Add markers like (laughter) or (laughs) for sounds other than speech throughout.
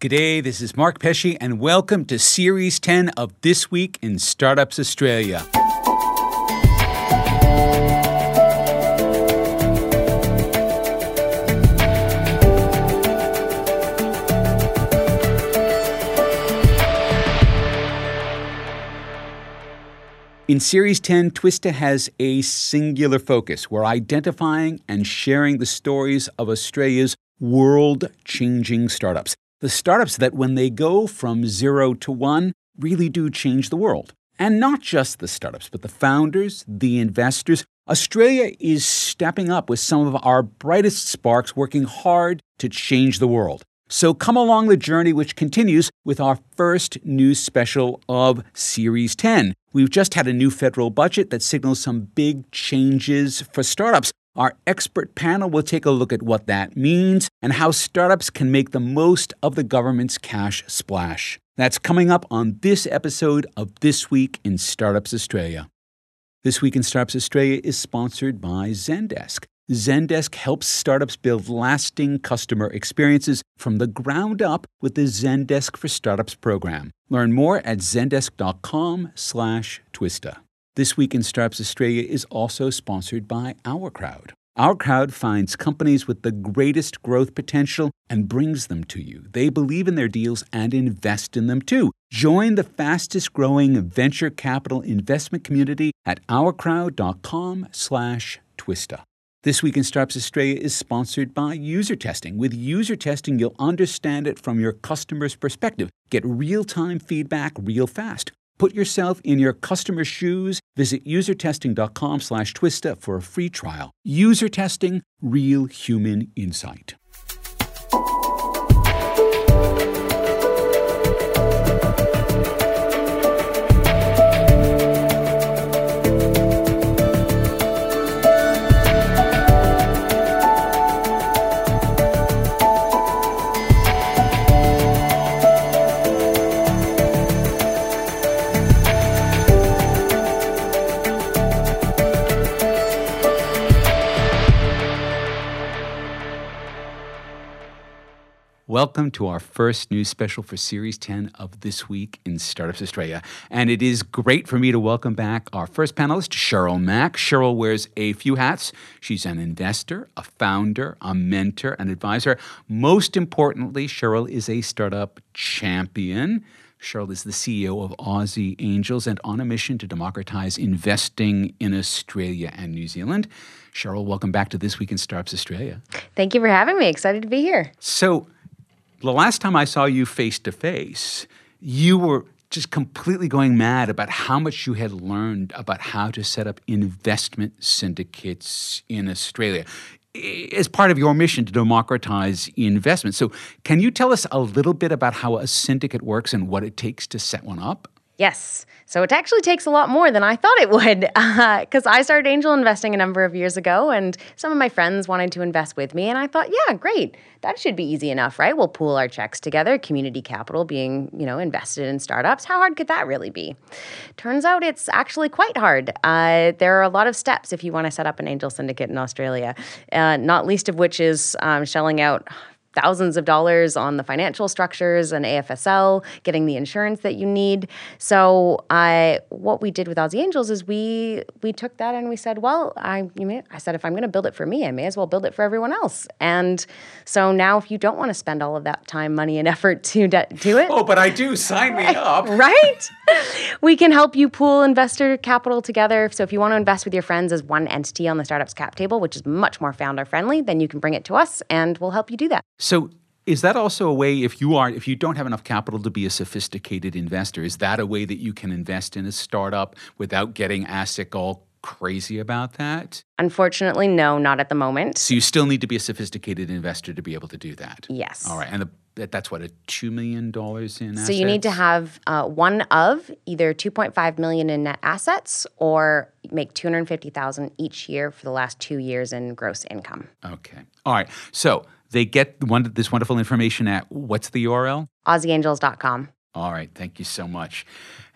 G'day, this is Mark Pesce, and welcome to Series 10 of This Week in Startups Australia. In Series 10, Twista has a singular focus. We're identifying and sharing the stories of Australia's world changing startups. The startups that, when they go from zero to one, really do change the world. And not just the startups, but the founders, the investors. Australia is stepping up with some of our brightest sparks, working hard to change the world. So come along the journey, which continues with our first news special of Series 10. We've just had a new federal budget that signals some big changes for startups. Our expert panel will take a look at what that means and how startups can make the most of the government's cash splash. That's coming up on this episode of This Week in Startups Australia. This Week in Startups Australia is sponsored by Zendesk. Zendesk helps startups build lasting customer experiences from the ground up with the Zendesk for Startups program. Learn more at zendesk.com/twista. This week in Startups Australia is also sponsored by Our Crowd. Our Crowd finds companies with the greatest growth potential and brings them to you. They believe in their deals and invest in them too. Join the fastest growing venture capital investment community at ourcrowd.com/twista. This Week in Startups Australia is sponsored by User Testing. With User Testing, you'll understand it from your customer's perspective. Get real time feedback real fast. Put yourself in your customer's shoes. Visit usertesting.com slash twista for a free trial. User Testing, real human insight. Welcome to our first news special for Series 10 of This Week in Startups Australia. And it is great for me to welcome back our first panelist, Cheryl Mok. Cheryl wears a few hats. She's an investor, a founder, a mentor, an advisor. Most importantly, Cheryl is a startup champion. Cheryl is the CEO of Aussie Angels and on a mission to democratize investing in Australia and New Zealand. Cheryl, welcome back to This Week in Startups Australia. Thank you for having me. Excited to be here. So, the last time I saw you face to face, you were just completely going mad about how much you had learned about how to set up investment syndicates in Australia as part of your mission to democratize investment. So, can you tell us a little bit about how a syndicate works and what it takes to set one up? Yes. So it actually takes a lot more than I thought it would because (laughs) uh, I started angel investing a number of years ago and some of my friends wanted to invest with me. And I thought, yeah, great. That should be easy enough, right? We'll pool our checks together, community capital being, you know, invested in startups. How hard could that really be? Turns out it's actually quite hard. Uh, there are a lot of steps if you want to set up an angel syndicate in Australia, uh, not least of which is um, shelling out thousands of dollars on the financial structures and AFSL, getting the insurance that you need. So I, what we did with Aussie Angels is we we took that and we said, well, I may, I said if I'm going to build it for me, I may as well build it for everyone else. And so now, if you don't want to spend all of that time, money, and (laughs) effort to de- do it, oh, but I do. Sign me (laughs) up, right? (laughs) we can help you pool investor capital together. So if you want to invest with your friends as one entity on the startups cap table, which is much more founder friendly, then you can bring it to us, and we'll help you do that. So is that also a way if you are if you don't have enough capital to be a sophisticated investor, is that a way that you can invest in a startup without getting ASIC all crazy about that? Unfortunately, no, not at the moment. So you still need to be a sophisticated investor to be able to do that. Yes. All right, and the, that's what a two million dollars in. So assets? you need to have uh, one of either two point five million in net assets or make two hundred fifty thousand each year for the last two years in gross income. Okay. All right. So they get one, this wonderful information at what's the URL? AussieAngels.com. All right, thank you so much.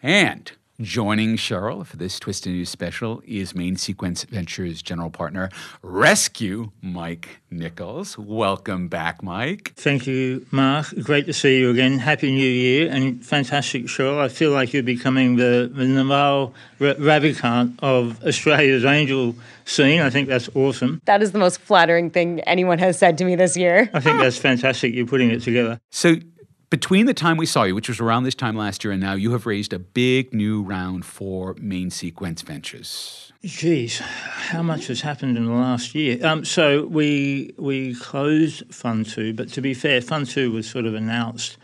And Joining Cheryl for this Twist News special is Main Sequence Ventures general partner, Rescue Mike Nichols. Welcome back, Mike. Thank you, Mark. Great to see you again. Happy New Year and fantastic show. I feel like you're becoming the, the Naval Ravikant of Australia's angel scene. I think that's awesome. That is the most flattering thing anyone has said to me this year. I think (laughs) that's fantastic. You're putting it together. So between the time we saw you, which was around this time last year, and now, you have raised a big new round for Main Sequence Ventures. Geez, how much has happened in the last year? Um, so we we closed Fund Two, but to be fair, Fund Two was sort of announced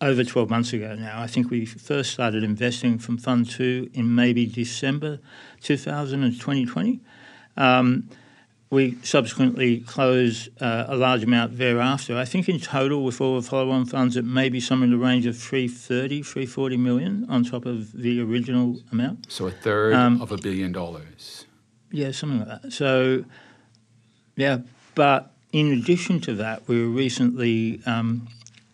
over 12 months ago now. I think we first started investing from Fund Two in maybe December 2020. Um, we subsequently close uh, a large amount thereafter. I think in total, with all the follow-on funds, it may be somewhere in the range of 330, 340 million on top of the original amount. So a third um, of a billion dollars. Yeah, something like that. So, yeah, but in addition to that, we were recently um,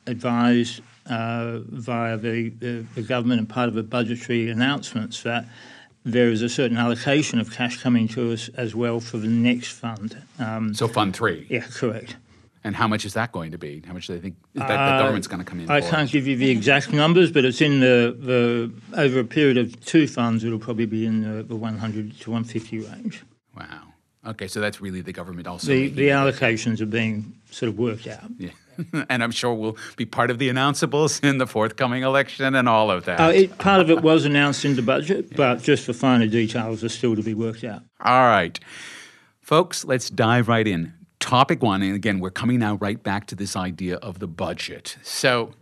advised uh, via the, the, the government and part of the budgetary announcements that there is a certain allocation of cash coming to us as well for the next fund. Um, so Fund Three. Yeah, correct. And how much is that going to be? How much do they think that uh, the government's going to come in? I can't give you the exact numbers, but it's in the, the over a period of two funds. It'll probably be in the, the 100 to 150 range. Wow. Okay, so that's really the government also. The, the allocations are being sort of worked out. Yeah. (laughs) and I'm sure will be part of the announceables in the forthcoming election and all of that. Uh, it, part of it was announced in the budget, yeah. but just the finer details are still to be worked out. All right. Folks, let's dive right in. Topic one, and again, we're coming now right back to this idea of the budget. So,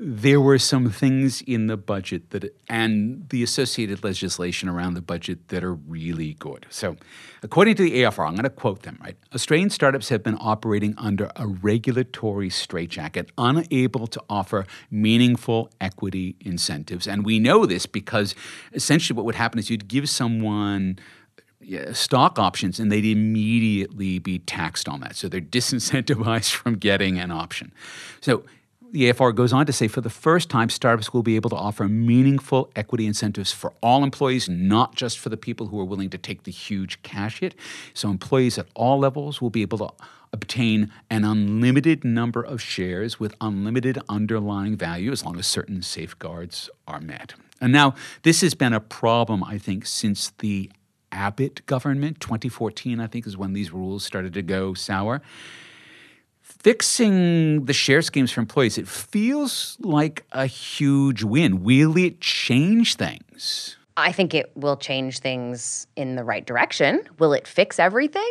there were some things in the budget that and the associated legislation around the budget that are really good. So, according to the AFR, I'm going to quote them, right? Australian startups have been operating under a regulatory straitjacket, unable to offer meaningful equity incentives. And we know this because essentially what would happen is you'd give someone stock options and they'd immediately be taxed on that. So they're disincentivized (laughs) from getting an option. So the AFR goes on to say for the first time, startups will be able to offer meaningful equity incentives for all employees, not just for the people who are willing to take the huge cash hit. So, employees at all levels will be able to obtain an unlimited number of shares with unlimited underlying value as long as certain safeguards are met. And now, this has been a problem, I think, since the Abbott government. 2014, I think, is when these rules started to go sour fixing the share schemes for employees, it feels like a huge win. Will it change things? I think it will change things in the right direction. Will it fix everything?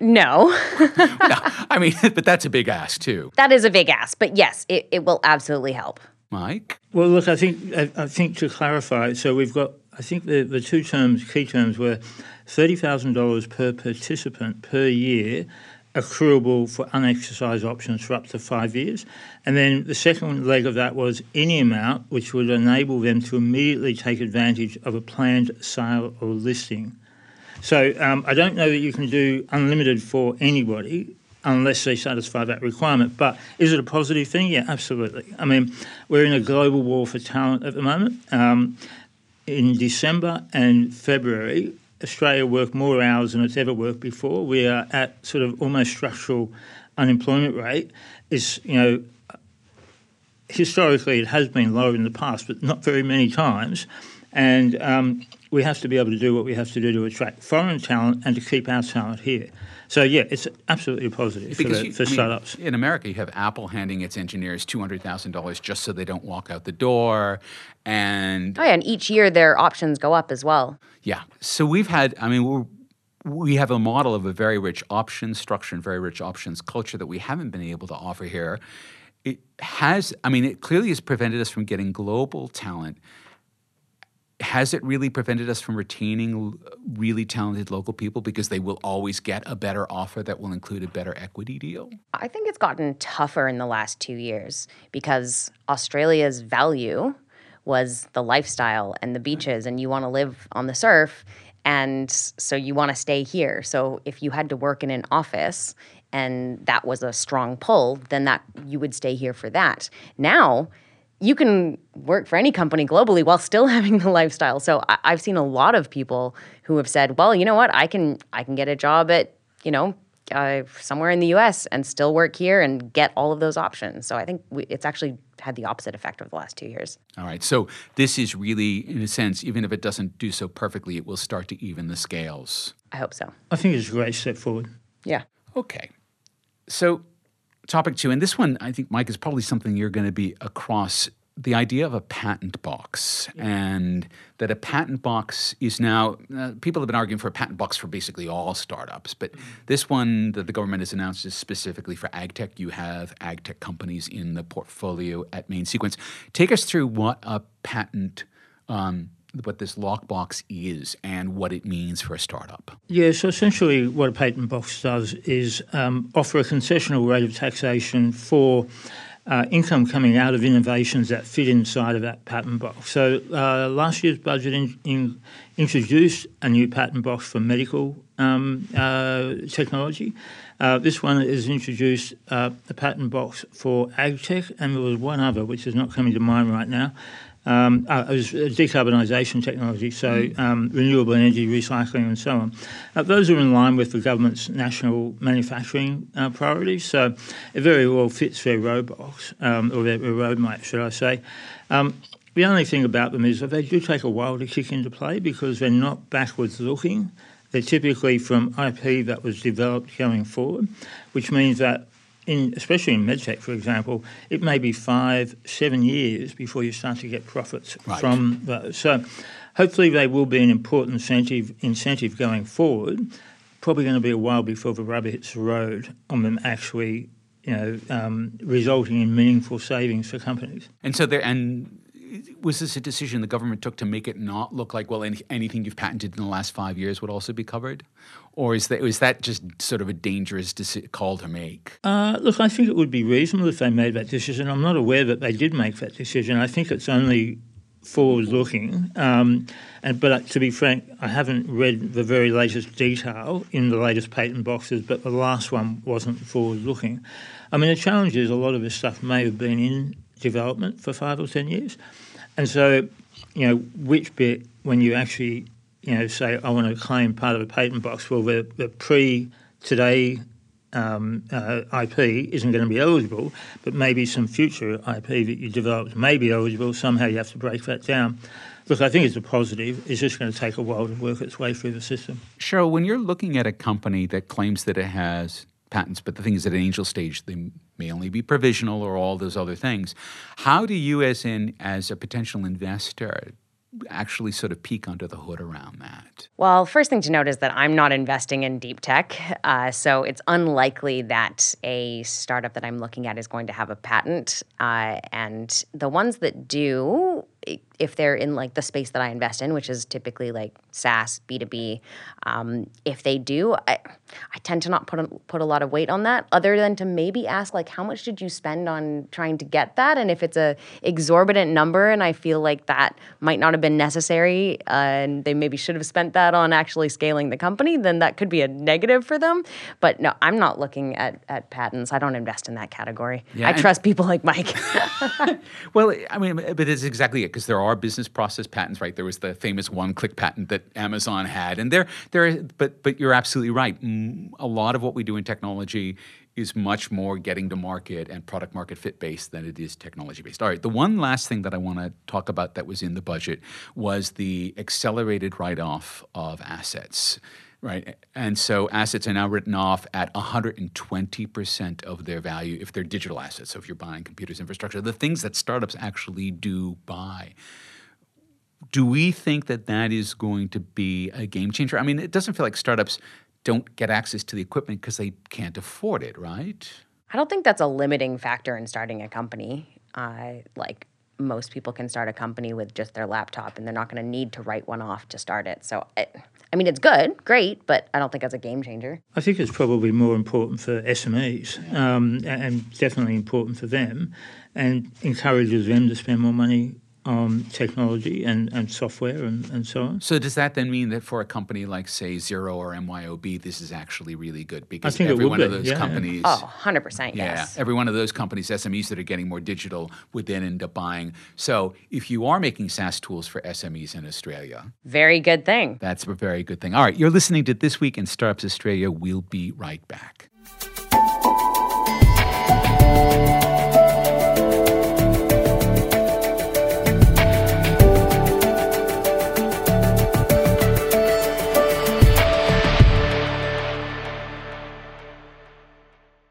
No. (laughs) no. I mean, (laughs) but that's a big ask too. That is a big ask, but yes, it, it will absolutely help. Mike? Well, look, I think I, I think to clarify, so we've got I think the, the two terms, key terms were $30,000 per participant per year accruable for unexercised options for up to five years. And then the second leg of that was any amount which would enable them to immediately take advantage of a planned sale or listing. So um, I don't know that you can do unlimited for anybody unless they satisfy that requirement. But is it a positive thing? Yeah, absolutely. I mean, we're in a global war for talent at the moment. Um, in December and February, Australia work more hours than it's ever worked before. We are at sort of almost structural unemployment rate. Is you know historically it has been lower in the past, but not very many times. And um, we have to be able to do what we have to do to attract foreign talent and to keep our talent here. So yeah, it's absolutely positive because for, you, for startups. Mean, in America, you have Apple handing its engineers two hundred thousand dollars just so they don't walk out the door, and oh yeah, and each year their options go up as well. Yeah, so we've had. I mean, we're we have a model of a very rich options structure and very rich options culture that we haven't been able to offer here. It has, I mean, it clearly has prevented us from getting global talent has it really prevented us from retaining really talented local people because they will always get a better offer that will include a better equity deal? I think it's gotten tougher in the last two years because Australia's value was the lifestyle and the beaches, and you want to live on the surf. And so you want to stay here. So if you had to work in an office and that was a strong pull, then that you would stay here for that. Now, you can work for any company globally while still (laughs) having the lifestyle. So I, I've seen a lot of people who have said, "Well, you know what? I can I can get a job at you know uh, somewhere in the U.S. and still work here and get all of those options." So I think we, it's actually had the opposite effect over the last two years. All right. So this is really, in a sense, even if it doesn't do so perfectly, it will start to even the scales. I hope so. I think it's a great step forward. Yeah. Okay. So, topic two, and this one I think, Mike, is probably something you're going to be across the idea of a patent box. And that a patent box is now uh, people have been arguing for a patent box for basically all startups but this one that the government has announced is specifically for ag tech. You have ag tech companies in the portfolio at main sequence. Take us through what a patent um, what this lockbox is and what it means for a startup. Yeah, so essentially, what a patent box does is um, offer a concessional rate of taxation for uh, income coming out of innovations that fit inside of that patent box. So uh, last year's budget in, in introduced a new patent box for medical um, uh, technology. Uh, this one has introduced uh, a patent box for ag tech, and there was one other which is not coming to mind right now. Um, uh, it was decarbonisation technology, so mm. um, renewable energy, recycling, and so on. Uh, those are in line with the government's national manufacturing uh, priorities, so it very well fits their roadblocks, um, or their, their roadmap, should I say. Um, the only thing about them is that they do take a while to kick into play because they're not backwards looking. They're typically from IP that was developed going forward, which means that in, especially in medtech, for example, it may be five, seven years before you start to get profits right. from those. So, hopefully, they will be an important incentive incentive going forward. Probably going to be a while before the rubber hits the road on them actually, you know, um, resulting in meaningful savings for companies. And so there, and was this a decision the government took to make it not look like well any, anything you've patented in the last five years would also be covered, or is that that just sort of a dangerous deci- call to make? Uh, look, I think it would be reasonable if they made that decision. I'm not aware that they did make that decision. I think it's only forward-looking. Um, and but uh, to be frank, I haven't read the very latest detail in the latest patent boxes, but the last one wasn't forward-looking. I mean, the challenge is a lot of this stuff may have been in development for five or ten years. And so, you know, which bit when you actually, you know, say I want to claim part of a patent box, well, the, the pre today um, uh, IP isn't going to be eligible, but maybe some future IP that you developed may be eligible. Somehow you have to break that down. Look, I think it's a positive. It's just going to take a while to work its way through the system. Cheryl, when you're looking at a company that claims that it has patents, but the thing is at an angel stage, they may only be provisional or all those other things. How do you, as in as a potential investor, actually sort of peek under the hood around that? Well, first thing to note is that I'm not investing in deep tech. Uh, so it's unlikely that a startup that I'm looking at is going to have a patent. Uh, and the ones that do, if they're in like the space that I invest in, which is typically like SaaS, B2B, um, if they do, I, I tend to not put a, put a lot of weight on that other than to maybe ask like, how much did you spend on trying to get that? And if it's a exorbitant number and I feel like that might not have been necessary uh, and they maybe should have spent that on actually scaling the company, then that could be a negative for them. But no, I'm not looking at, at patents. I don't invest in that category. Yeah, I trust people like Mike. (laughs) (laughs) well, I mean, but it's exactly it because there are business process patents, right? There was the famous one-click patent that Amazon had, and there, there. But but you're absolutely right. A lot of what we do in technology is much more getting to market and product market fit based than it is technology based. All right, the one last thing that I want to talk about that was in the budget was the accelerated write off of assets. Right. And so assets are now written off at 120% of their value if they're digital assets. So if you're buying computers, infrastructure, the things that startups actually do buy. Do we think that that is going to be a game changer? I mean, it doesn't feel like startups don't get access to the equipment because they can't afford it, right? I don't think that's a limiting factor in starting a company. Uh, like most people can start a company with just their laptop and they're not going to need to write one off to start it. So, it, I mean, it's good, great, but I don't think it's a game changer. I think it's probably more important for SMEs um, and definitely important for them and encourages them to spend more money on technology and, and software and, and so on. So does that then mean that for a company like, say, Xero or MYOB, this is actually really good because think it every would one of those yeah, yeah. companies. Oh, 100% Yeah, yes. every one of those companies, SMEs that are getting more digital, would then end up buying. So if you are making SaaS tools for SMEs in Australia, Very good thing. that's a very good thing. All right, you're listening to This Week in Startups Australia. We'll be right back.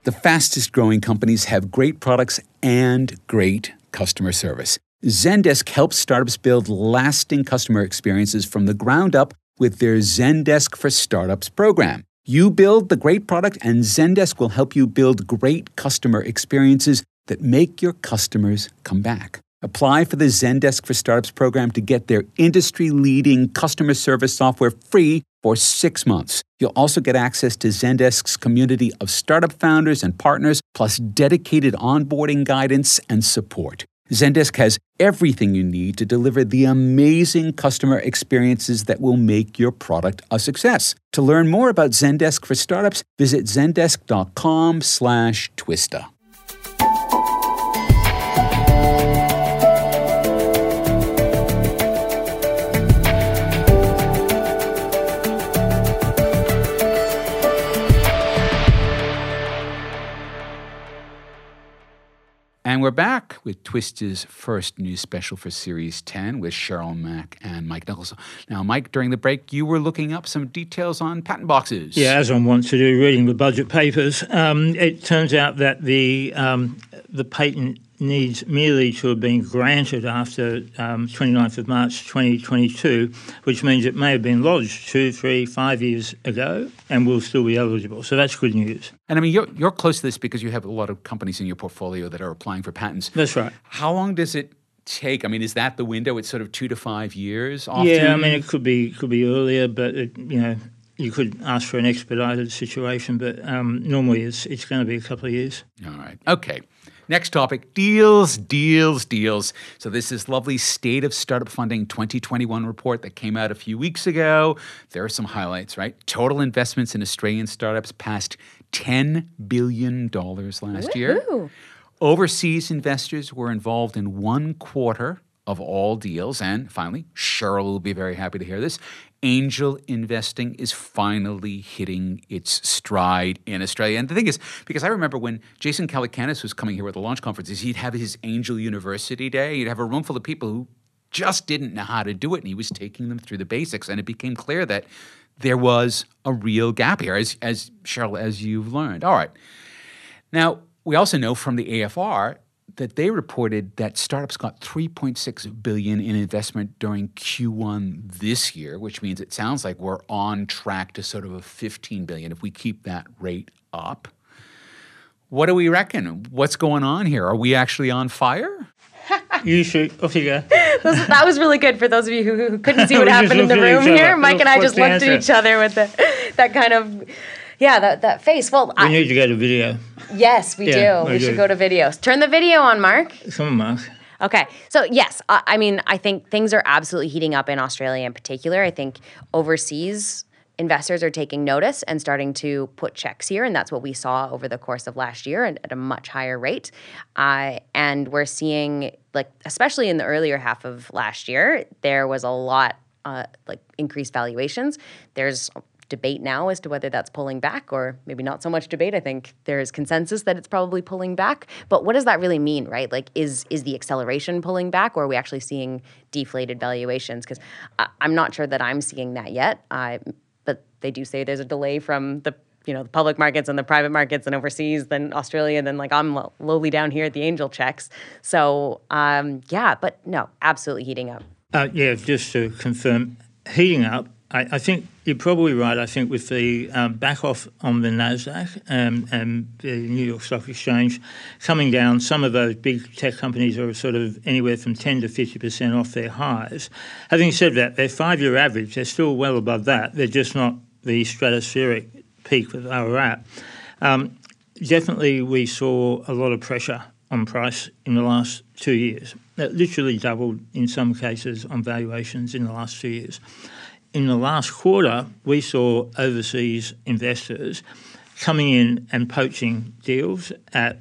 The fastest growing companies have great products and great customer service. Zendesk helps startups build lasting customer experiences from the ground up with their Zendesk for Startups program. You build the great product, and Zendesk will help you build great customer experiences that make your customers come back. Apply for the Zendesk for Startups program to get their industry leading customer service software free for six months. You'll also get access to Zendesk's community of startup founders and partners, plus dedicated onboarding guidance and support. Zendesk has everything you need to deliver the amazing customer experiences that will make your product a success. To learn more about Zendesk for startups, visit zendesk.com/twista. And we're back with Twista's first news special for Series 10 with Cheryl Mok and Mike Nicholson. Now, Mike, during the break, you were looking up some details on patent boxes. Yeah, as I want to do, reading the budget papers, um, it turns out that the um, the patent needs merely to have been granted after um, 29th of March 2022, which means it may have been lodged two, three, five years ago and will still be eligible. So that's good news. And I mean, you're, you're close to this because you have a lot of companies in your portfolio that are applying for patents. That's right. How long does it take? I mean, is that the window? It's sort of two to five years often? Yeah, I mean, it could be could be earlier, but it, you know, you could ask for an expedited situation, but um, normally it's it's going to be a couple of years. All right. Okay. Next topic deals, deals, deals. So, this is lovely State of Startup Funding 2021 report that came out a few weeks ago. There are some highlights, right? Total investments in Australian startups passed $10 billion last year. Woohoo. Overseas investors were involved in one quarter of all deals. And finally, Cheryl will be very happy to hear this. Angel investing is finally hitting its stride in Australia. And the thing is, because I remember when Jason Calacanis was coming here at the launch conferences, he'd have his Angel University day. He'd have a room full of people who just didn't know how to do it, and he was taking them through the basics. And it became clear that there was a real gap here, as, as Cheryl, as you've learned. All right. Now, we also know from the AFR that they reported that startups got 3.6 billion in investment during Q1 this year, which means it sounds like we're on track to sort of a 15 billion if we keep that rate up. What do we reckon? What's going on here? Are we actually on fire? (laughs) You shoot. Off you go. That was really good for those of you who, who couldn't see (laughs) what happened in the room here. Mike and I just the looked at each other with the, that kind of, yeah, that, that face. Well, We I, need to go to video. yes, we Yeah, do. we We should go to videos. Turn the video on, Mark. Come on, Mark. Okay. So, yes, I, I mean, I think things are absolutely heating up in Australia in particular. I think overseas investors are taking notice and starting to put checks here. And that's what we saw over the course of last year and at a much higher rate. Uh, and we're seeing, like, especially in the earlier half of last year, there was a lot, uh, like, increased valuations. There's debate now as to whether that's pulling back or maybe not so much debate. I think there's consensus that it's probably pulling back. But what does that really mean right? Like is is the acceleration pulling back or are we actually seeing deflated valuations? Because i'm not sure that i'm seeing that yet. Uh, but they do say there's a delay from the you know the public markets and the private markets and overseas then australia then like i'm lo- lowly down here at the angel checks. So um, yeah but no absolutely heating up. Uh, yeah, just to confirm, heating up. I, I think you're probably right. I think with the um, back off on the Nasdaq um, and the New York Stock Exchange coming down, some of those big tech companies are sort of anywhere from 10 to 50 percent off their highs. Having said that, their five-year average they're still well above that. They're just not the stratospheric peak that they were at. Um, definitely, we saw a lot of pressure on price in the last two years. That literally doubled in some cases on valuations in the last two years. In the last quarter, we saw overseas investors coming in and poaching deals at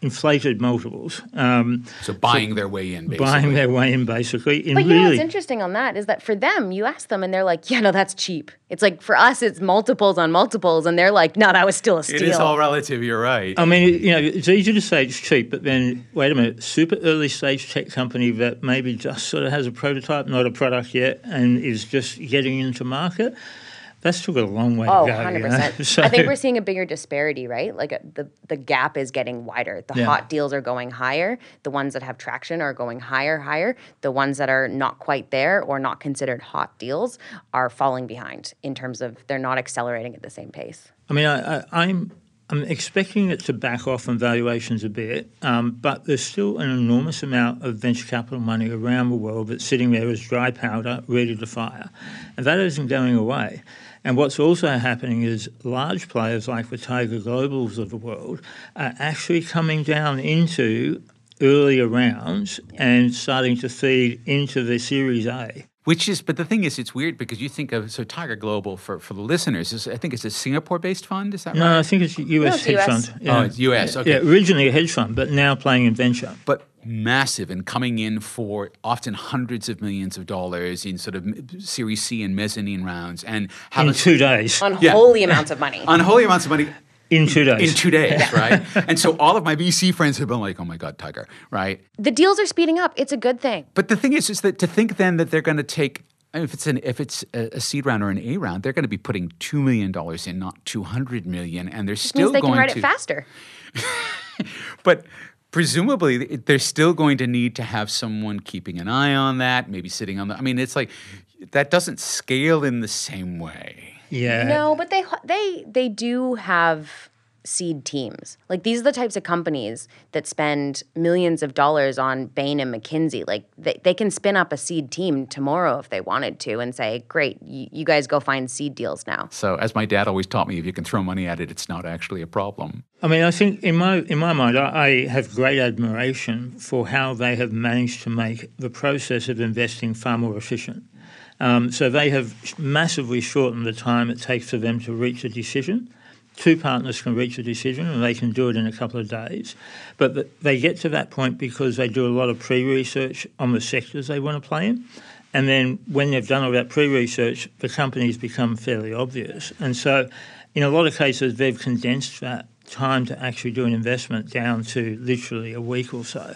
inflated multiples. Um, so buying so their way in, basically. Buying their way in, basically. In but you really, know what's interesting on that is that for them, you ask them and they're like, yeah, no, that's cheap. It's like for us, it's multiples on multiples, and they're like, no, that was still a steal. It is all relative. You're right. I mean, you know, it's easy to say it's cheap, but then wait a minute, super early stage tech company that maybe just sort of has a prototype, not a product yet, and is just getting into market that's took a long way oh, to go. 100%. so, (laughs) I think we're seeing a bigger disparity, right? Like a, uh, the, the gap is getting wider. The yeah. hot deals are going higher. The ones that have traction are going higher, higher. The ones that are not quite there or not considered hot deals are falling behind in terms of they're not accelerating at the same pace. I mean, I, I, I'm I'm expecting it to back off on valuations a bit, um, but there's still an enormous amount of venture capital money around the world that's sitting there as dry powder ready to fire. And that isn't going away. And what's also happening is large players like the Tiger Globals of the world are actually coming down into earlier rounds and starting to feed into the Series A. Which is, but the thing is, it's weird because you think of so Tiger Global for, for the listeners is I think it's a Singapore-based fund. Is that no, right? No, I think it's a U.S. No, it's hedge US. fund. Yeah. Oh, it's U.S. Okay. Yeah, originally a hedge fund, but now playing in venture. But massive and coming in for often hundreds of millions of dollars in sort of Series C and mezzanine rounds, and in two days, unholy yeah. amounts of money, unholy amounts of money. In two days. In two days, right? (laughs) and so all of my VC friends have been like, oh my God, Tiger, right? The deals are speeding up. It's a good thing. But the thing is, is that to think then that they're going to take if it's an if it's a, seed round or an A round, they're going to be putting two million dollars in, not two hundred million, and they're still they going can write to, it faster. (laughs) but presumably they're still going to need to have someone keeping an eye on that, maybe sitting on the. I mean, it's like that doesn't scale in the same way. Yeah. No, but they they they do have seed teams. Like these are the types of companies that spend millions of dollars on Bain and McKinsey. Like they, they can spin up a seed team tomorrow if they wanted to and say, great, you, you guys go find seed deals now. So as my dad always taught me, if you can throw money at it, it's not actually a problem. I mean, I think in my in my mind, I, I have great admiration for how they have managed to make the process of investing far more efficient. Um, so they have massively shortened the time it takes for them to reach a decision two partners can reach a decision and they can do it in a couple of days. But they get to that point because they do a lot of pre research on the sectors they want to play in. And then when they've done all that pre research, the companies become fairly obvious. And so, in a lot of cases, they've condensed that time to actually do an investment down to literally a week or so.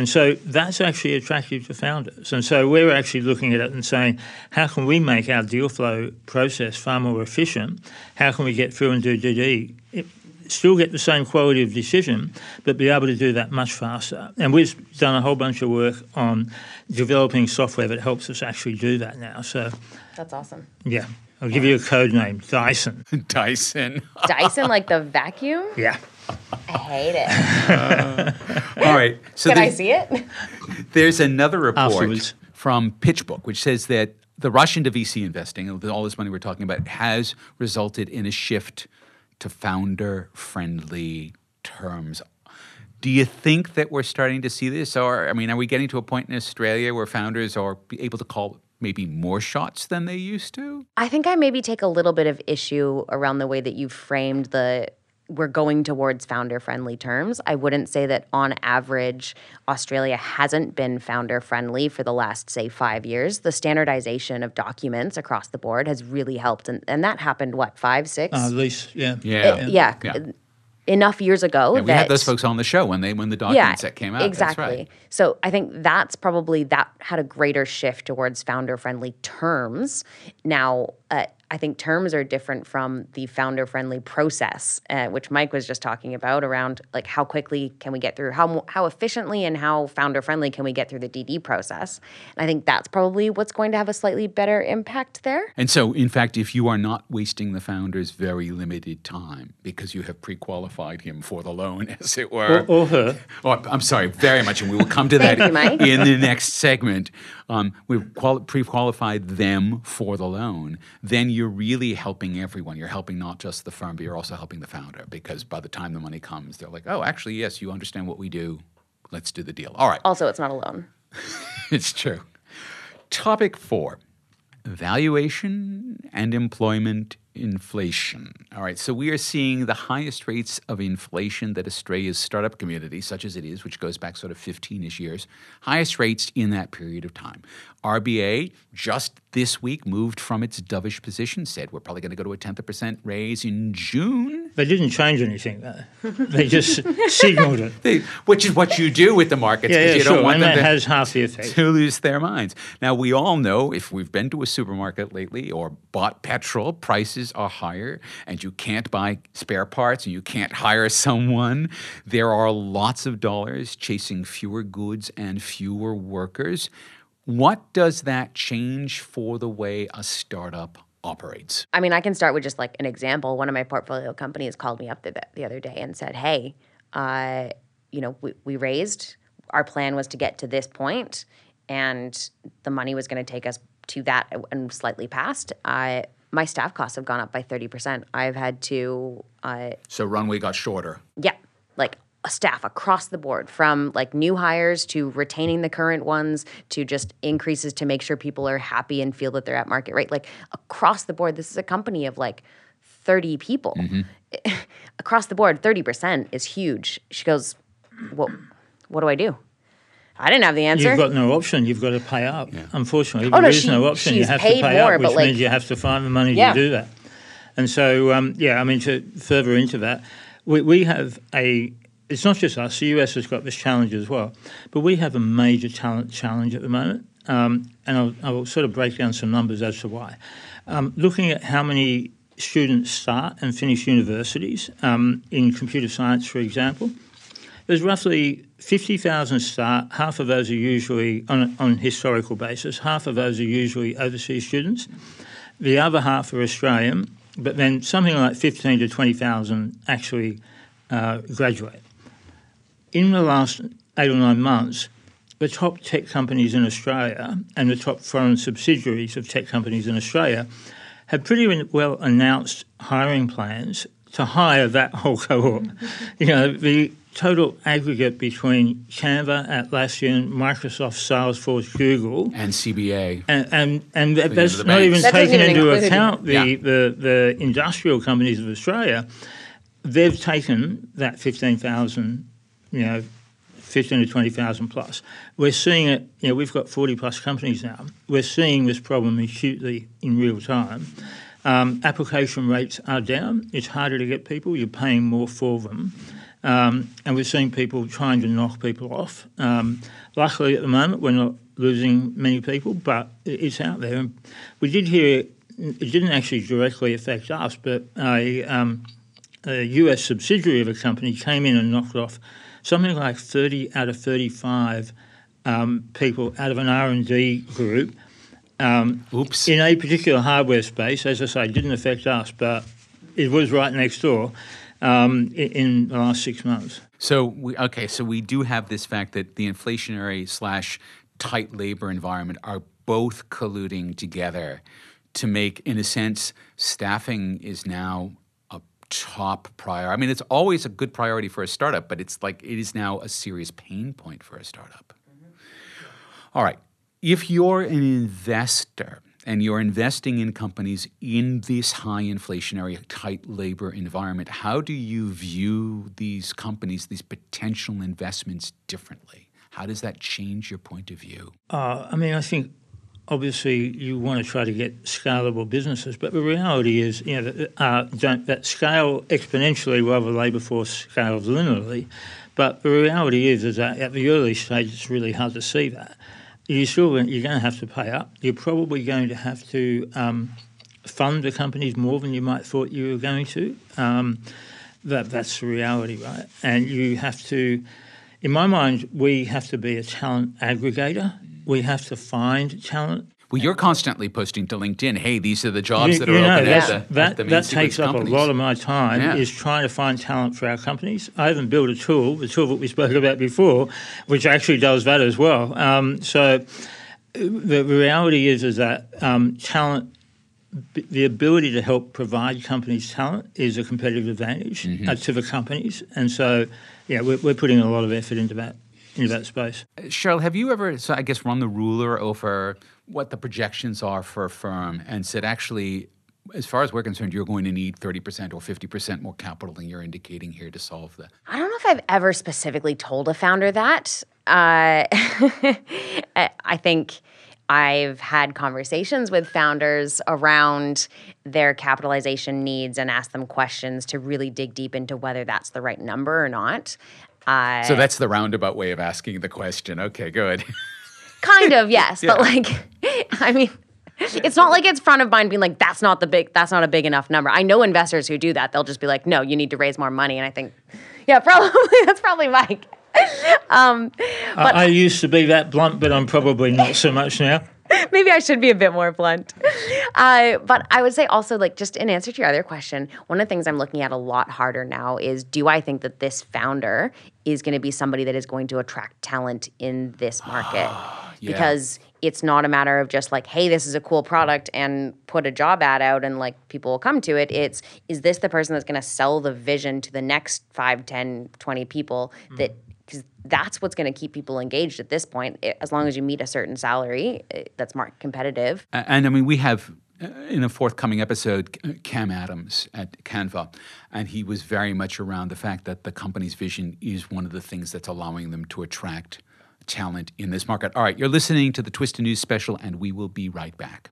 And so that's actually attractive to founders. And so we're actually looking at it and saying, how can we make our deal flow process far more efficient? How can we get through and do DD? Still get the same quality of decision, but be able to do that much faster. And we've done a whole bunch of work on developing software that helps us actually do that now. So that's awesome. Yeah. I'll give you a code name Dyson. (laughs) Dyson. Dyson, like the vacuum? Yeah. I hate it. Uh, all right. So Can I see it? (laughs) There's another report Afterwards. from PitchBook, which says that the rush into VC investing, all this money we're talking about, has resulted in a shift to founder friendly terms. Do you think that we're starting to see this? Or, I mean, are we getting to a point in Australia where founders are able to call maybe more shots than they used to? I think I maybe take a little bit of issue around the way that you framed the we're going towards founder friendly terms. I wouldn't say that on average, Australia hasn't been founder friendly for the last, say, five years. The standardization of documents across the board has really helped. And, and that happened, what, five, six? Uh, at least, yeah. Yeah. Uh, yeah. yeah enough years ago. Yeah, we that, had those folks on the show when they when the documents yeah, that came out. Exactly. Right. So I think that's probably that had a greater shift towards founder friendly terms. Now, uh, I think terms are different from the founder friendly process, uh, which Mike was just talking about around like how quickly can we get through, how, how efficiently and how founder friendly can we get through the DD process. And I think that's probably what's going to have a slightly better impact there. And so, in fact, if you are not wasting the founder's very limited time because you have pre qualified him for the loan, (laughs) as it were. Or, or her. Oh, I'm sorry, very much. And we will come to (laughs) that you, in the next segment. Um, we've quali- pre-qualified them for the loan, then you're really helping everyone. You're helping not just the firm, but you're also helping the founder because by the time the money comes, they're like, oh, actually, yes, you understand what we do. Let's do the deal. All right. Also, it's not a loan. (laughs) it's true. Topic four valuation and employment inflation. All right, so we are seeing the highest rates of inflation that Australia's startup community, such as it is, which goes back sort of 15 ish years, highest rates in that period of time. RBA just this week moved from its dovish position, said we're probably going to go to a tenth of percent raise in June. They didn't change anything, though. they just (laughs) signalled it. They, which is what you do with the markets because yeah, you sure. don't want and them to, has half the effect. to lose their minds. Now, we all know if we've been to a supermarket lately or bought petrol, prices are higher and you can't buy spare parts and you can't hire (laughs) someone. There are lots of dollars chasing fewer goods and fewer workers. What does that change for the way a startup operates? I mean, I can start with just like an example. One of my portfolio companies called me up the, the other day and said, "Hey, uh, you know, we, we raised. Our plan was to get to this point, and the money was going to take us to that and slightly past. I my staff costs have gone up by thirty percent. I've had to, uh, So, runway got shorter. yeah, like a staff across the board from like new hires to retaining the current ones to just increases to make sure people are happy and feel that they're at market rate. Like across the board this is a company of like 30 people. (laughs) Across the board 30% is huge. She goes what what do i do i didn't have the answer You've got no option. You've got to pay up. Unfortunately, Oh, no, there is she- no option. You she's have to pay more, up, which like- means you have to find the money Yeah. to do that. And so, um, yeah, I mean, to further into that, we, we have a. It's not just us. The US has got this challenge as well, but we have a major talent challenge at the moment. Um, and I'll, I'll sort of break down some numbers as to why. Um, looking at how many students start and finish universities um, in computer science, for example, there's roughly 50,000 start. Half of those are usually, on a on historical basis, half of those are usually overseas students. The other half are Australian, but then something like 15 to 20,000 actually uh, graduate. In the last eight or nine months, the top tech companies in Australia and the top foreign subsidiaries of tech companies in Australia have pretty well announced hiring plans to hire that whole cohort. (laughs) you know, the total aggregate between Canva, Atlassian, Microsoft, Salesforce, Google, And CBA. and and, and that, that's not banks. even That doesn't taken even into include- account the, Yeah. the, the industrial companies of Australia. They've taken that fifteen thousand, you know, fifteen to twenty thousand plus. We're seeing it. You know, we've got forty plus companies now. We're seeing this problem acutely in real time. Um, application rates are down. It's harder to get people. You're paying more for them. Um, and we're seeing people trying to knock people off. Um, luckily, at the moment, we're not losing many people, but it's out there. And we did hear it didn't actually directly affect us, but a, um, a US subsidiary of a company came in and knocked off something like 30 out of 35 um, people out of an R&D group Oops. in a particular hardware space. As I say, didn't affect us, but it was right next door um, in, in the last six months. So we okay. So we do have this fact that the inflationary slash tight labor environment are both colluding together to make, in a sense, staffing is now a top priority. I mean, it's always a good priority for a startup, but it's like it is now a serious pain point for a startup. All right. If you're an investor and you're investing in companies in this high inflationary, tight labor environment, how do you view these companies, these potential investments differently? How does that change your point of view? Uh, I mean, I think obviously you want to try to get scalable businesses, but the reality is, you know, that, uh, don't, that scale exponentially while the labour force scales linearly. But the reality is, is that at the early stage, it's really hard to see that. You still you're going to have to pay up. You're probably going to have to um, fund the companies more than you might thought you were going to. Um, that that's the reality, right? And you have to, in my mind, we have to be a talent aggregator. We have to find talent. Well, you're constantly posting to LinkedIn, hey, these are the jobs You, that you are know, open at the, that at the that takes up companies. a lot of my time. Yeah. Is trying to find talent for our companies. I even built a tool, the tool that we spoke about before, which actually does that as well. Um, so the reality is is that um, talent the ability to help provide companies talent is a competitive advantage mm-hmm. uh, to the companies, and so yeah, we're, we're putting a lot of effort into that into that space. Uh, Cheryl, have you ever, so I guess, run the ruler over what the projections are for a firm and said, actually, as far as we're concerned, you're going to need 30% or 50% more capital than you're indicating here to solve that? I don't know if I've ever specifically told a founder that. Uh, (laughs) I think I've had conversations with founders around their capitalization needs and asked them questions to really dig deep into whether that's the right number or not. Uh, so that's the roundabout way of asking the question. Okay, good. (laughs) kind of, yes. yeah. But like, (laughs) I mean, it's not like it's front of mind being like, that's not the big, that's not a big enough number. I know investors who do that. They'll just be like, no, you need to raise more money. And I think, yeah, (laughs) probably, that's probably Mike. (laughs) um, but, I, I used to be that blunt, but I'm probably not so much now. (laughs) Maybe I should be a bit more blunt. Uh, but I would say also, like, just in answer to your other question, one of the things I'm looking at a lot harder now is do I think that this founder is going to be somebody that is going to attract talent in this (gasps) market? yeah. Because it's not a matter of just like, hey, this is a cool product and put a job ad out and like people will come to it. It's, is this the person that's going to sell the vision to the next 5, 10, 20 people mm. Because that's what's going to keep people engaged at this point. Eh, as long as you meet a certain salary eh, that's more competitive. And, I mean, we have uh, in a forthcoming episode Cam Adams at Canva, and he was very much around the fact that the company's vision is one of the things that's allowing them to attract talent in this market. All right, you're listening to the Twista News special, and we will be right back.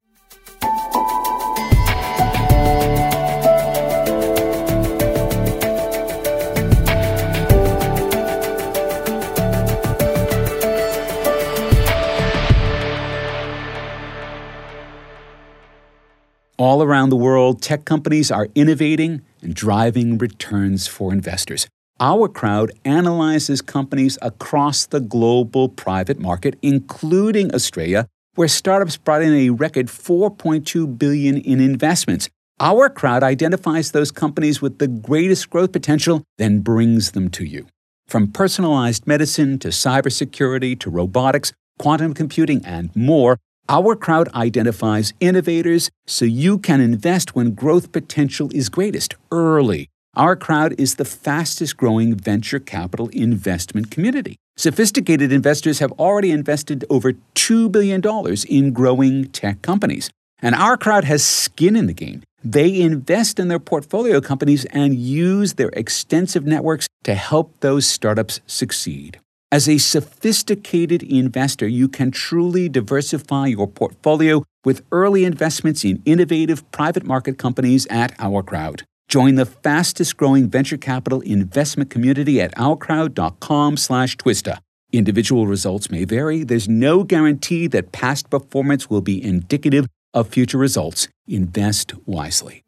All around the world, tech companies are innovating and driving returns for investors. Our crowd analyzes companies across the global private market, including Australia, where startups brought in a record 4.2 billion in investments. Our crowd identifies those companies with the greatest growth potential, then brings them to you. From personalized medicine to cybersecurity to robotics, quantum computing, and more, our crowd identifies innovators so you can invest when growth potential is greatest early. Our crowd is the fastest growing venture capital investment community. Sophisticated investors have already invested over $2 billion in growing tech companies. And our crowd has skin in the game. They invest in their portfolio companies and use their extensive networks to help those startups succeed. As a sophisticated investor, you can truly diversify your portfolio with early investments in innovative private market companies at Our Crowd. Join the fastest growing venture capital investment community at ourcrowd.com slash twista. Individual results may vary. There's no guarantee that past performance will be indicative of future results. Invest wisely.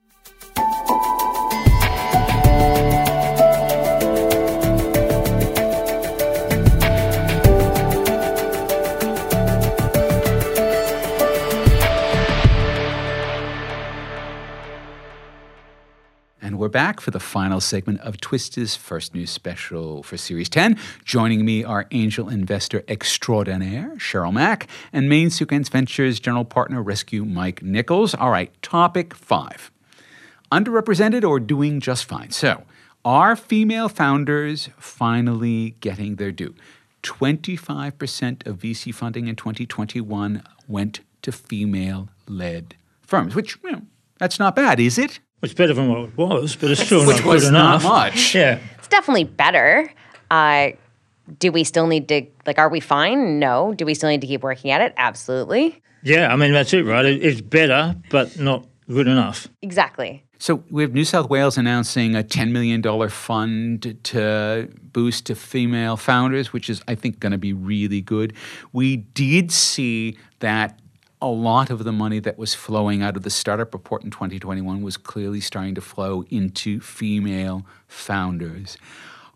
Back for the final segment of Twista's first news special for Series 10. Joining me are angel investor extraordinaire Cheryl Mok and Main Sequence Ventures general partner Rescue Mike Nichols. All right, topic five underrepresented or doing just fine. So, are female founders finally getting their due? 25% of VC funding in 2021 went to female led firms, which, you know, that's not bad, is it? It's better than what it was, but it's still Which not was good not enough. much. Yeah. It's definitely better. Uh, do we still need to, like, are we fine? No. Do we still need to keep working at it? Absolutely. Yeah, I mean, that's it, right? It's better, but not good enough. Exactly. So we have New South Wales announcing a $10 million fund to boost to female founders, which is, I think, going to be really good. We did see that a lot of the money that was flowing out of the startup report in 2021 was clearly starting to flow into female founders.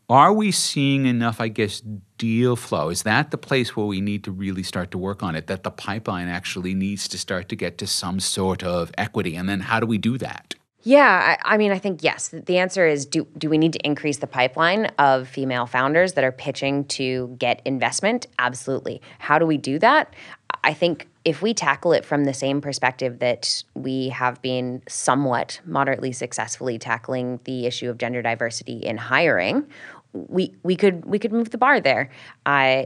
Are we seeing enough, I guess, deal flow? Is that the place where we need to really start to work on it? That the pipeline actually needs to start to get to some sort of equity? And then how do we do that? Yeah, I, I, mean, I think yes. The answer is do do we need to increase the pipeline of female founders that are pitching to get investment? Absolutely. How do we do that? I think if we tackle it from the same perspective that we have been somewhat moderately successfully tackling the issue of gender diversity in hiring, we we could we could move the bar there. Uh,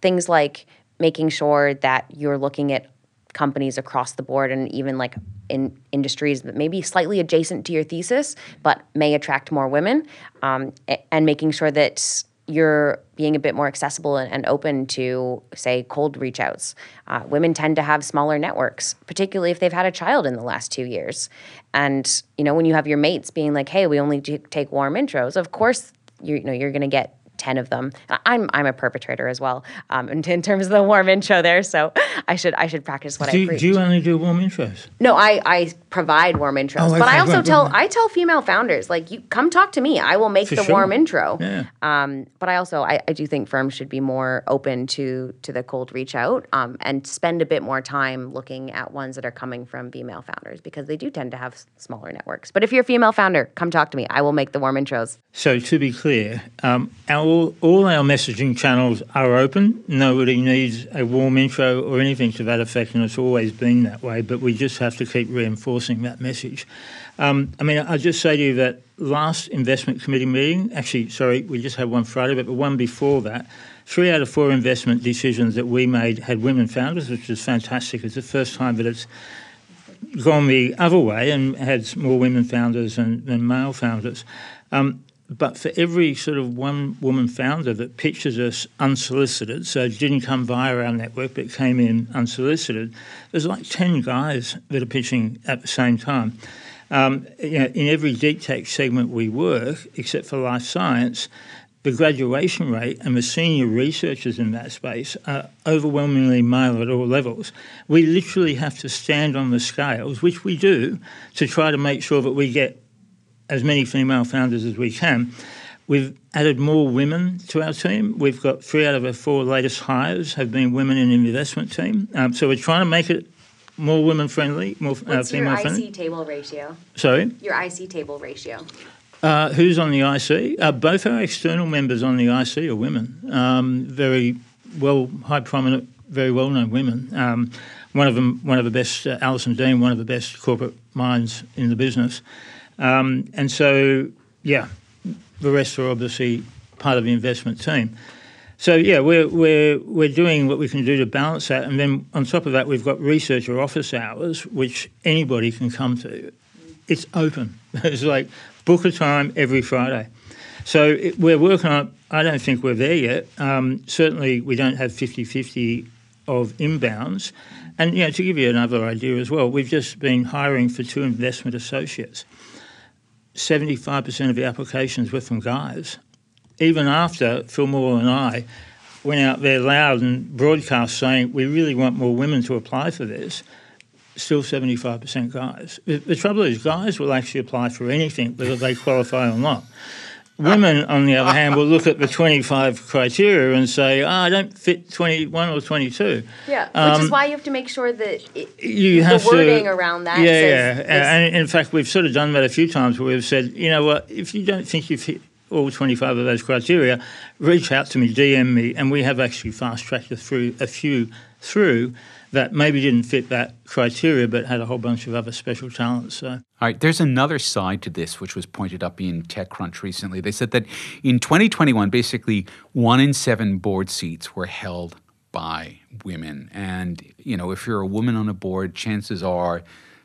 things like making sure that you're looking at companies across the board and even like in industries that may be slightly adjacent to your thesis but may attract more women um, and making sure that you're being a bit more accessible and, and open to say cold reach outs. Uh, women tend to have smaller networks particularly if they've had a child in the last two years. And you know when you have your mates being like hey we only take warm intros of course you, you know you're going to get 10 of them. I'm I'm a perpetrator as well um, in, in, terms of the warm intro there. So I should I should practice what do, I preach. Do you only do warm intros? No, I, I provide warm intros. Oh, okay, but I also right, tell right. I tell female founders, like you come talk to me. I will make For the sure. warm intro. Yeah. Um, but I also I, I, do think firms should be more open to to the cold reach out um, and spend a bit more time looking at ones that are coming from female founders because they do tend to have smaller networks. But if you're a female founder, come talk to me. I will make the warm intros. So to be clear, um, our, all our messaging channels are open. Nobody needs a warm intro or anything to that effect, and it's always been that way. But we just have to keep reinforcing that message. Um, I mean, I'll just say to you that last investment committee meeting, actually, sorry, we just had one Friday, but the one before that, three out of four investment decisions that we made had women founders, which is fantastic. It's the first time that it's gone the other way and had more women founders than, than male founders. Um, but for every sort of one woman founder that pitches us unsolicited, so it didn't come via our network but came in unsolicited, there's like 10 guys that are pitching at the same time. Um, you know, in every deep tech segment we work, except for life science, the graduation rate and the senior researchers in that space are overwhelmingly male at all levels. We literally have to stand on the scales, which we do, to try to make sure that we get as many female founders as we can. We've added more women to our team. We've got three out of our four latest hires have been women in the investment team. Um, so we're trying to make it more women friendly, more uh, What's female your IC friendly. table ratio? Sorry? Your IC table ratio. Uh, who's on the IC? Uh, both our external members on the IC are women. Um, very well, high prominent, very well known women. Um, one of them, one of the best, uh, Alison Deans, one of the best corporate minds in the business. Um, and so, yeah, the rest are obviously part of the investment team. So yeah, we're we're we're doing what we can do to balance that, and then on top of that, we've got researcher office hours, which anybody can come to. It's open. (laughs) It's like book a time every Friday. So it, we're working on. I don't think we're there yet. Um, certainly, we don't have 50-50 of inbounds. And you know, to give you another idea as well, we've just been hiring for two investment associates. 75% of the applications were from guys. Even after Phil Morle and I went out there loud and broadcast saying we really want more women to apply for this, still 75% guys. The, the trouble is, guys will actually apply for anything, whether they qualify or not. Women, on the other hand, will look at the 25 criteria and say, oh, I don't fit 21 or 22. Yeah, um, which is why you have to make sure that it, you have the wording to, around that. Yeah, says, yeah. And in fact, we've sort of done that a few times where we've said, you know what, if you don't think you fit all 25 of those criteria, reach out to me, DM me, and we have actually fast tracked a, through, a few through that maybe didn't fit that criteria but had a whole bunch of other special talents. So. All right, there's another side to this which was pointed up in TechCrunch recently. They said that in 2021, basically one in seven board seats were held by women. And, you know, if you're a woman on a board, chances are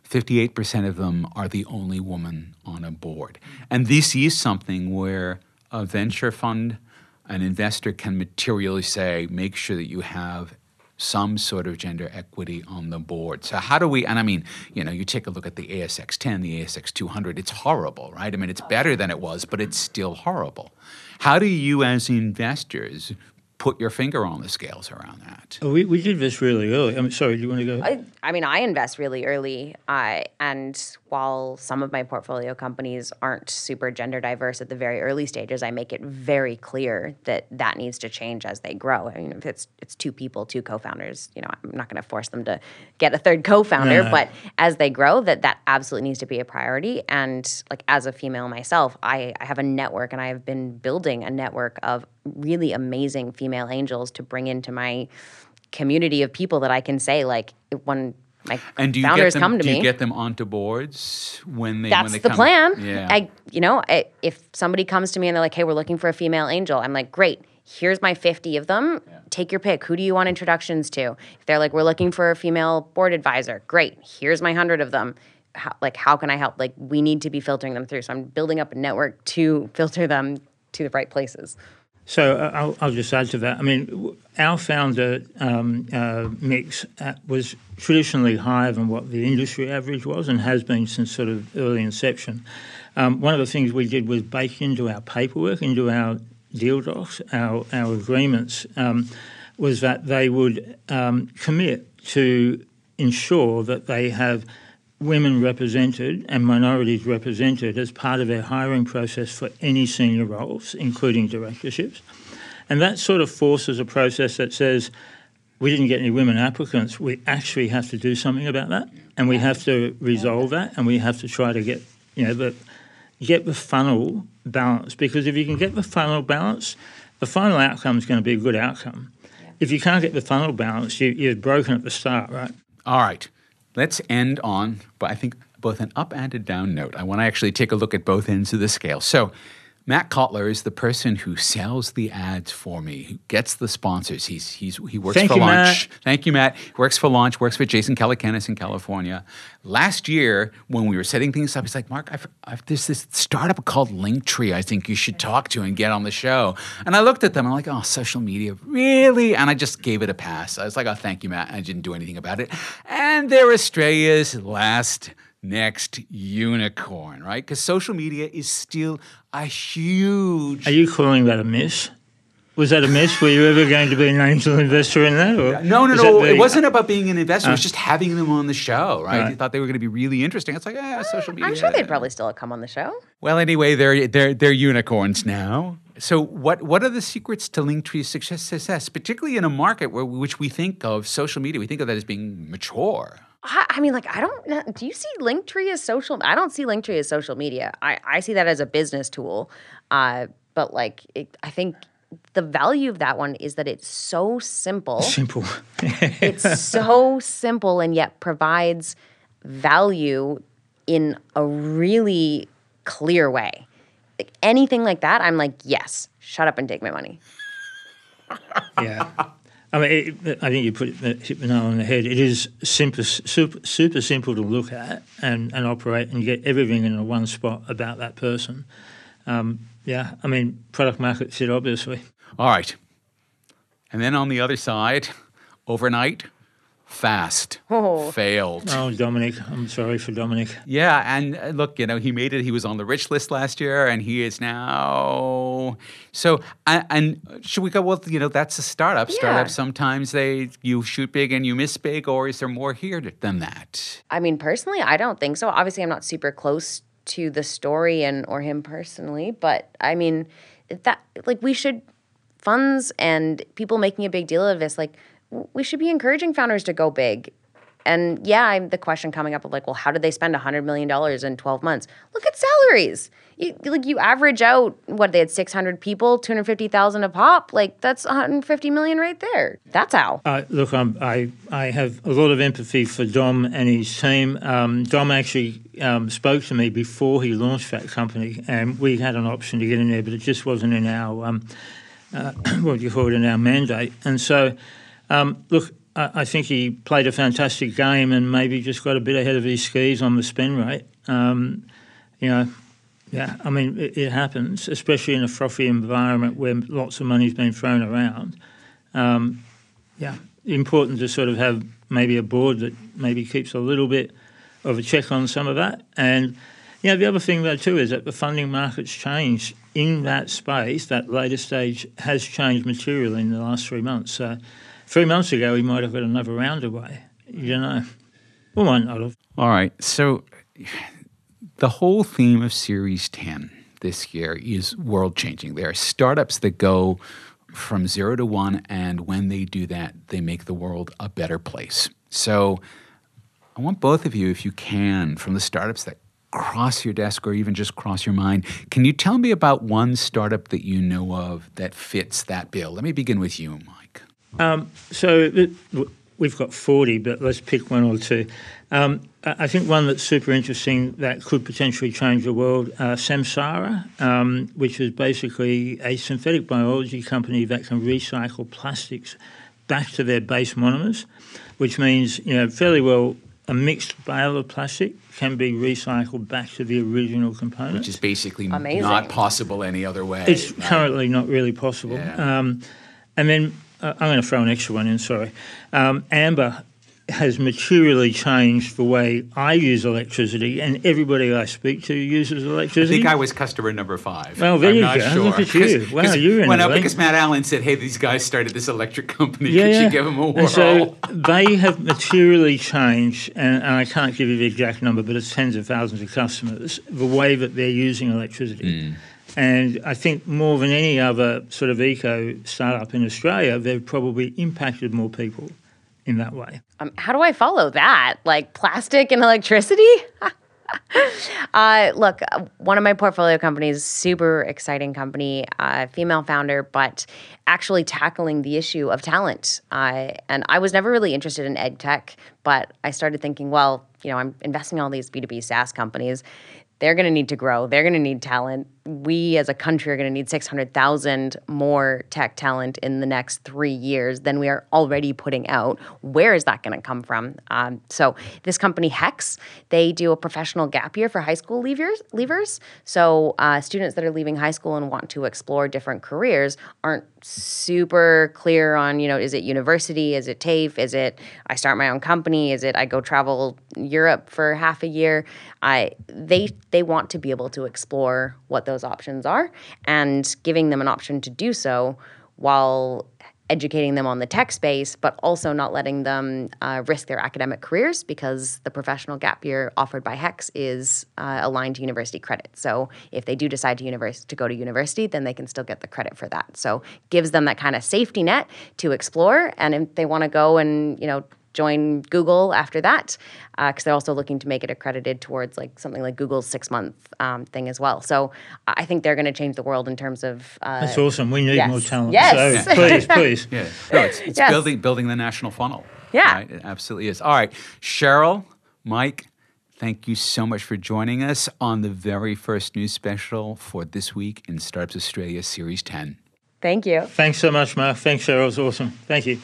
58% of them are the only woman on a board. And this is something where a venture fund, an investor can materially say, make sure that you have some sort of gender equity on the board. So how do we? And I mean, you know, you take a look at the ASX 10, the ASX 200. It's horrible, right? I mean, it's better than it was, but it's still horrible. How do you, as investors, put your finger on the scales around that. Oh, we, we did this really early. I'm sorry, do you want to go? I, I mean, I invest really early. I and while some of my portfolio companies aren't super gender diverse at the very early stages, I make it very clear that that needs to change as they grow. I mean, if it's it's two people, two co-founders, you know, I'm not going to force them to get a third co-founder, No. but as they grow, that that absolutely needs to be a priority. And like as a female myself, I, I have a network, and I have been building a network of really amazing female angels to bring into my community of people that I can say like when my And do you founders them? come to do me. you get them onto boards when they? that's when they the come? plan. Yeah. I, you know, I, if somebody comes to me and they're like, "Hey, we're looking for a female angel," I'm like, "Great, here's my 50 of them. Take your pick. Who do you want introductions to?" If they're like, "We're looking for a female board advisor," great. Here's my hundred of them. How, like, how can I help? Like, we need to be filtering them through. So I'm building up a network to (laughs) filter them to the right places. So uh, I'll, I'll just add to that. I mean, our founder um, uh, mix uh, was traditionally higher than what the industry average was and has been since sort of early inception. Um, one of the things we did was bake into our paperwork, into our deal docs, our, our agreements, um, was that they would um, commit to ensure that they have women represented and minorities represented as part of their hiring process for any senior roles, including directorships. And that sort of forces a process that says, we didn't get any women applicants. We actually have to do something about that, and we have to resolve that, and we have to try to get, you know, the get the funnel balance. Because if you can get the funnel balance, the final outcome is going to be a good outcome. If you can't get the funnel balance, you, you're broken at the start, right? All right. Let's end on, but I think both an up and a down note. I want to actually take a look at both ends of the scale. So, Matt Kotler is the person who sells the ads for me, who gets the sponsors. He's he's he works Thank for you, Launch. Matt. Thank you, Matt. He works for Launch. Works for Jason Calacanis in California. Last year, when we were setting things up, he's like, "Mark, I've, I've, there's this startup called Linktree. I think you should talk to and get on the show." And I looked at them. I'm like, "Oh, social media, really?" And I just gave it a pass. I was like, "Oh, thank you, Matt." I didn't do anything about it. And they're Australia's last next unicorn, right? Because social media is still a huge. Are you calling that a miss? Was that a miss? Were you ever going to be an angel investor in that? Or No, no, no. that It wasn't about being an investor. it was just having them on the show, right? Right. They thought they were going to be really interesting. It's like, ah, social media. I'm sure they'd probably still come on the show. Well, anyway, they're they're they're unicorns now. So, what what are the secrets to Linktree's success, success, particularly in a market where which we think of social media, we think of that as being mature. I, I mean, like, I don't know. Do you see Linktree as social? I don't see Linktree as social media. I, I see that as a business tool. Uh, but like, it, I think the value of that one is that it's so simple. simple? (laughs) it's so simple and yet provides value in a really clear way. Like anything like that, I'm like, yes, shut up and take my money. yeah. I mean, it, I think you put it, hit the nail on the head. It is simple, super, super simple to look at and, and operate and get everything in one spot about that person. Um, yeah, I mean, product market fit, obviously. All right, and then on the other side, overnight, fast, (laughs) Oh. failed. Oh, Dominic, I'm sorry for Dominic. Yeah, and uh, look, you know, he made it. He was on the rich list last year, and he is now. So, and, and should we go? Well, you know, that's a startup. Yeah. Startups sometimes they you shoot big and you miss big, or is there more here to- than that? I mean, personally, I don't think so. Obviously, I'm not super close to the story and or him personally, but I mean, that like we should funds and people making a big deal of this, like w- we should be encouraging founders to go big. And yeah, I'm the question coming up of like, well, how did they spend $100 million in 12 months? Look at salaries. You, like you average out what they had 600 people, 250,000 a pop. Like that's 150 million right there. That's how. Uh, look, I'm, I I have a lot of empathy for Dom and his team. Um, Dom actually um, spoke to me before he launched that company, and we had an option to get in there, but it just wasn't in our um, uh, (coughs) what do you call it in our mandate. And so, um, look, I, I think he played a fantastic game, and maybe just got a bit ahead of his skis on the spin rate. Um, you know. Yeah, I mean, it, it happens, especially in a frothy environment where lots of money's been thrown around. Um, yeah, important to sort of have maybe a board that maybe keeps a little bit of a check on some of that. And Yeah, the other thing though too is that the funding markets changed in that space. That later stage has changed materially in the last three months. So, three months ago, we might have got another round away. You know, we might not have. All right. So, the whole theme of Series 10 this year is world changing. There are startups that go from zero to one, and when they do that, they make the world a better place. So, I want both of you, if you can, from the startups that cross your desk or even just cross your mind, can you tell me about one startup that you know of that fits that bill? Let me begin with you. Um, so, we've got 40, but let's pick one or two. Um, I think one that's super interesting that could potentially change the world, uh, Samsara, um, which is basically a synthetic biology company that can recycle plastics back to their base monomers, which means, you know, fairly well a mixed bale of plastic can be recycled back to the original component. Which is basically Amazing. not possible any other way. It's right? currently not really possible. Yeah. Um, and then I'm going to throw an extra one in, sorry. Um, Amber has materially changed the way I use electricity, and everybody I speak to uses electricity. I think I was customer number five. Well, there I'm you not go. Sure. Look at you. 'Cause- Wow, 'cause you're in eh? because Matt Allen said, "Hey, these guys started this electric company. yeah, Could yeah. you give them a whirl?" And so they have materially changed, and, and I can't give you the exact number, but it's tens of thousands of customers, the way that they're using electricity. And I think more than any other sort of eco startup in Australia, they've probably impacted more people in that way. Um, how do I follow that? Like plastic and electricity? (laughs) uh, look, one of my portfolio companies, super exciting company, uh, female founder, but actually tackling the issue of talent. Uh, and I was never really interested in ed tech, but I started thinking, well, you know, I'm investing in all these B2B SaaS companies. They're going to need to grow. They're going to need talent. We as a country are going to need 600,000 more tech talent in the next three years than we are already putting out. Where is that going to come from? Um, so, this company, Hex, they do a professional gap year for high school leavers. leavers. So, uh, students that are leaving high school and want to explore different careers aren't super clear on, you know, is it university? Is it TAFE? Is it I start my own company? Is it I go travel Europe for half a year? I they they want to be able to explore what those options are and giving them an option to do so while educating them on the tech space, but also not letting them uh, risk their academic careers because the professional gap year offered by HEX is uh, aligned to university credit. So if they do decide to univers- to go to university, then they can still get the credit for that. So gives them that kind of safety net to explore, and if they want to go and you know join Google after that, because they're also looking to make it accredited towards like something like Google's six month um, thing as well. So I think they're going to change the world in terms of. Uh, That's awesome. We need yes. more talent. Yes. So (laughs) please, please. Yeah, no, it's, it's Yes. building building the national funnel. Yeah. right? it absolutely is. All right, Cheryl, Mike, thank you so much for joining us on the very first news special for this week in Startups Australia Series Ten. thank you. Thanks so much, Mark. Thanks, Cheryl. It was awesome. Thank you.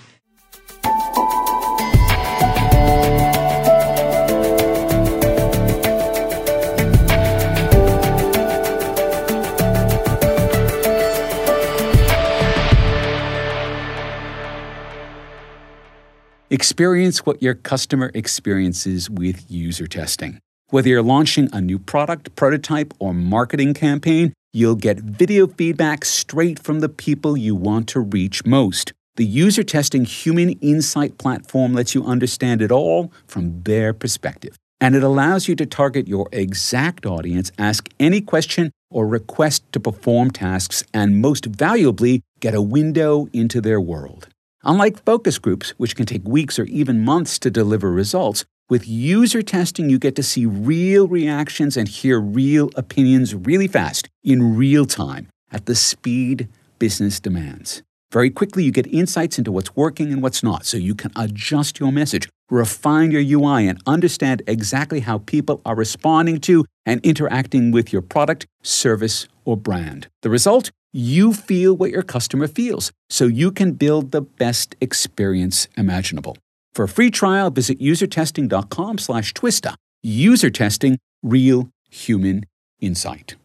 Experience what your customer experiences with user testing. Whether you're launching a new product, prototype, or marketing campaign, you'll get video feedback straight from the people you want to reach most. The user testing human insight platform lets you understand it all from their perspective. And it allows you to target your exact audience, ask any question, or request to perform tasks, and most valuably, get a window into their world. Unlike focus groups, which can take weeks or even months to deliver results, with user testing, you get to see real reactions and hear real opinions really fast, in real time, at the speed business demands. Very quickly, you get insights into what's working and what's not, so you can adjust your message, refine your UI, and understand exactly how people are responding to and interacting with your product, service, or brand. The result? You feel what your customer feels, so you can build the best experience imaginable. For a free trial, visit usertesting.com slash twista. User testing, real human insight.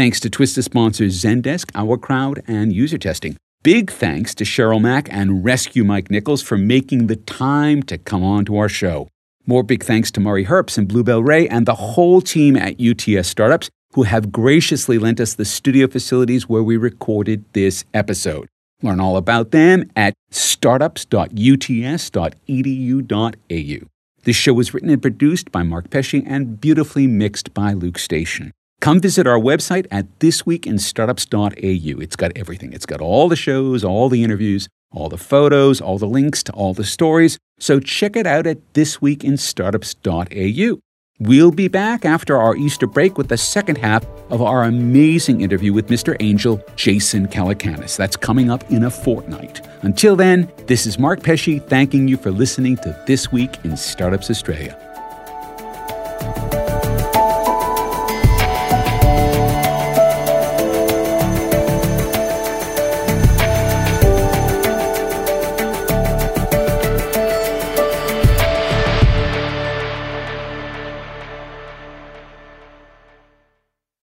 Thanks to Twista sponsors Zendesk, Our Crowd, and User Testing. Big thanks to Cheryl Mok and Rescue Mike Nichols for making the time to come on to our show. More big thanks to Murray Herbst and Bluebell Ray and the whole team at UTS Startups who have graciously lent us the studio facilities where we recorded this episode. Learn all about them at startups.uts.edu.au. This show was written and produced by Mark Pesce and beautifully mixed by Luke Station. Come visit our website at thisweekinstartups.au. It's got everything. It's got all the shows, all the interviews, all the photos, all the links to all the stories. So check it out at thisweekinstartups.au. We'll be back after our Easter break with the second half of our amazing interview with Mr. Angel Jason Calacanis. That's coming up in a fortnight. Until then, this is Mark Pesce thanking you for listening to This Week in Startups Australia.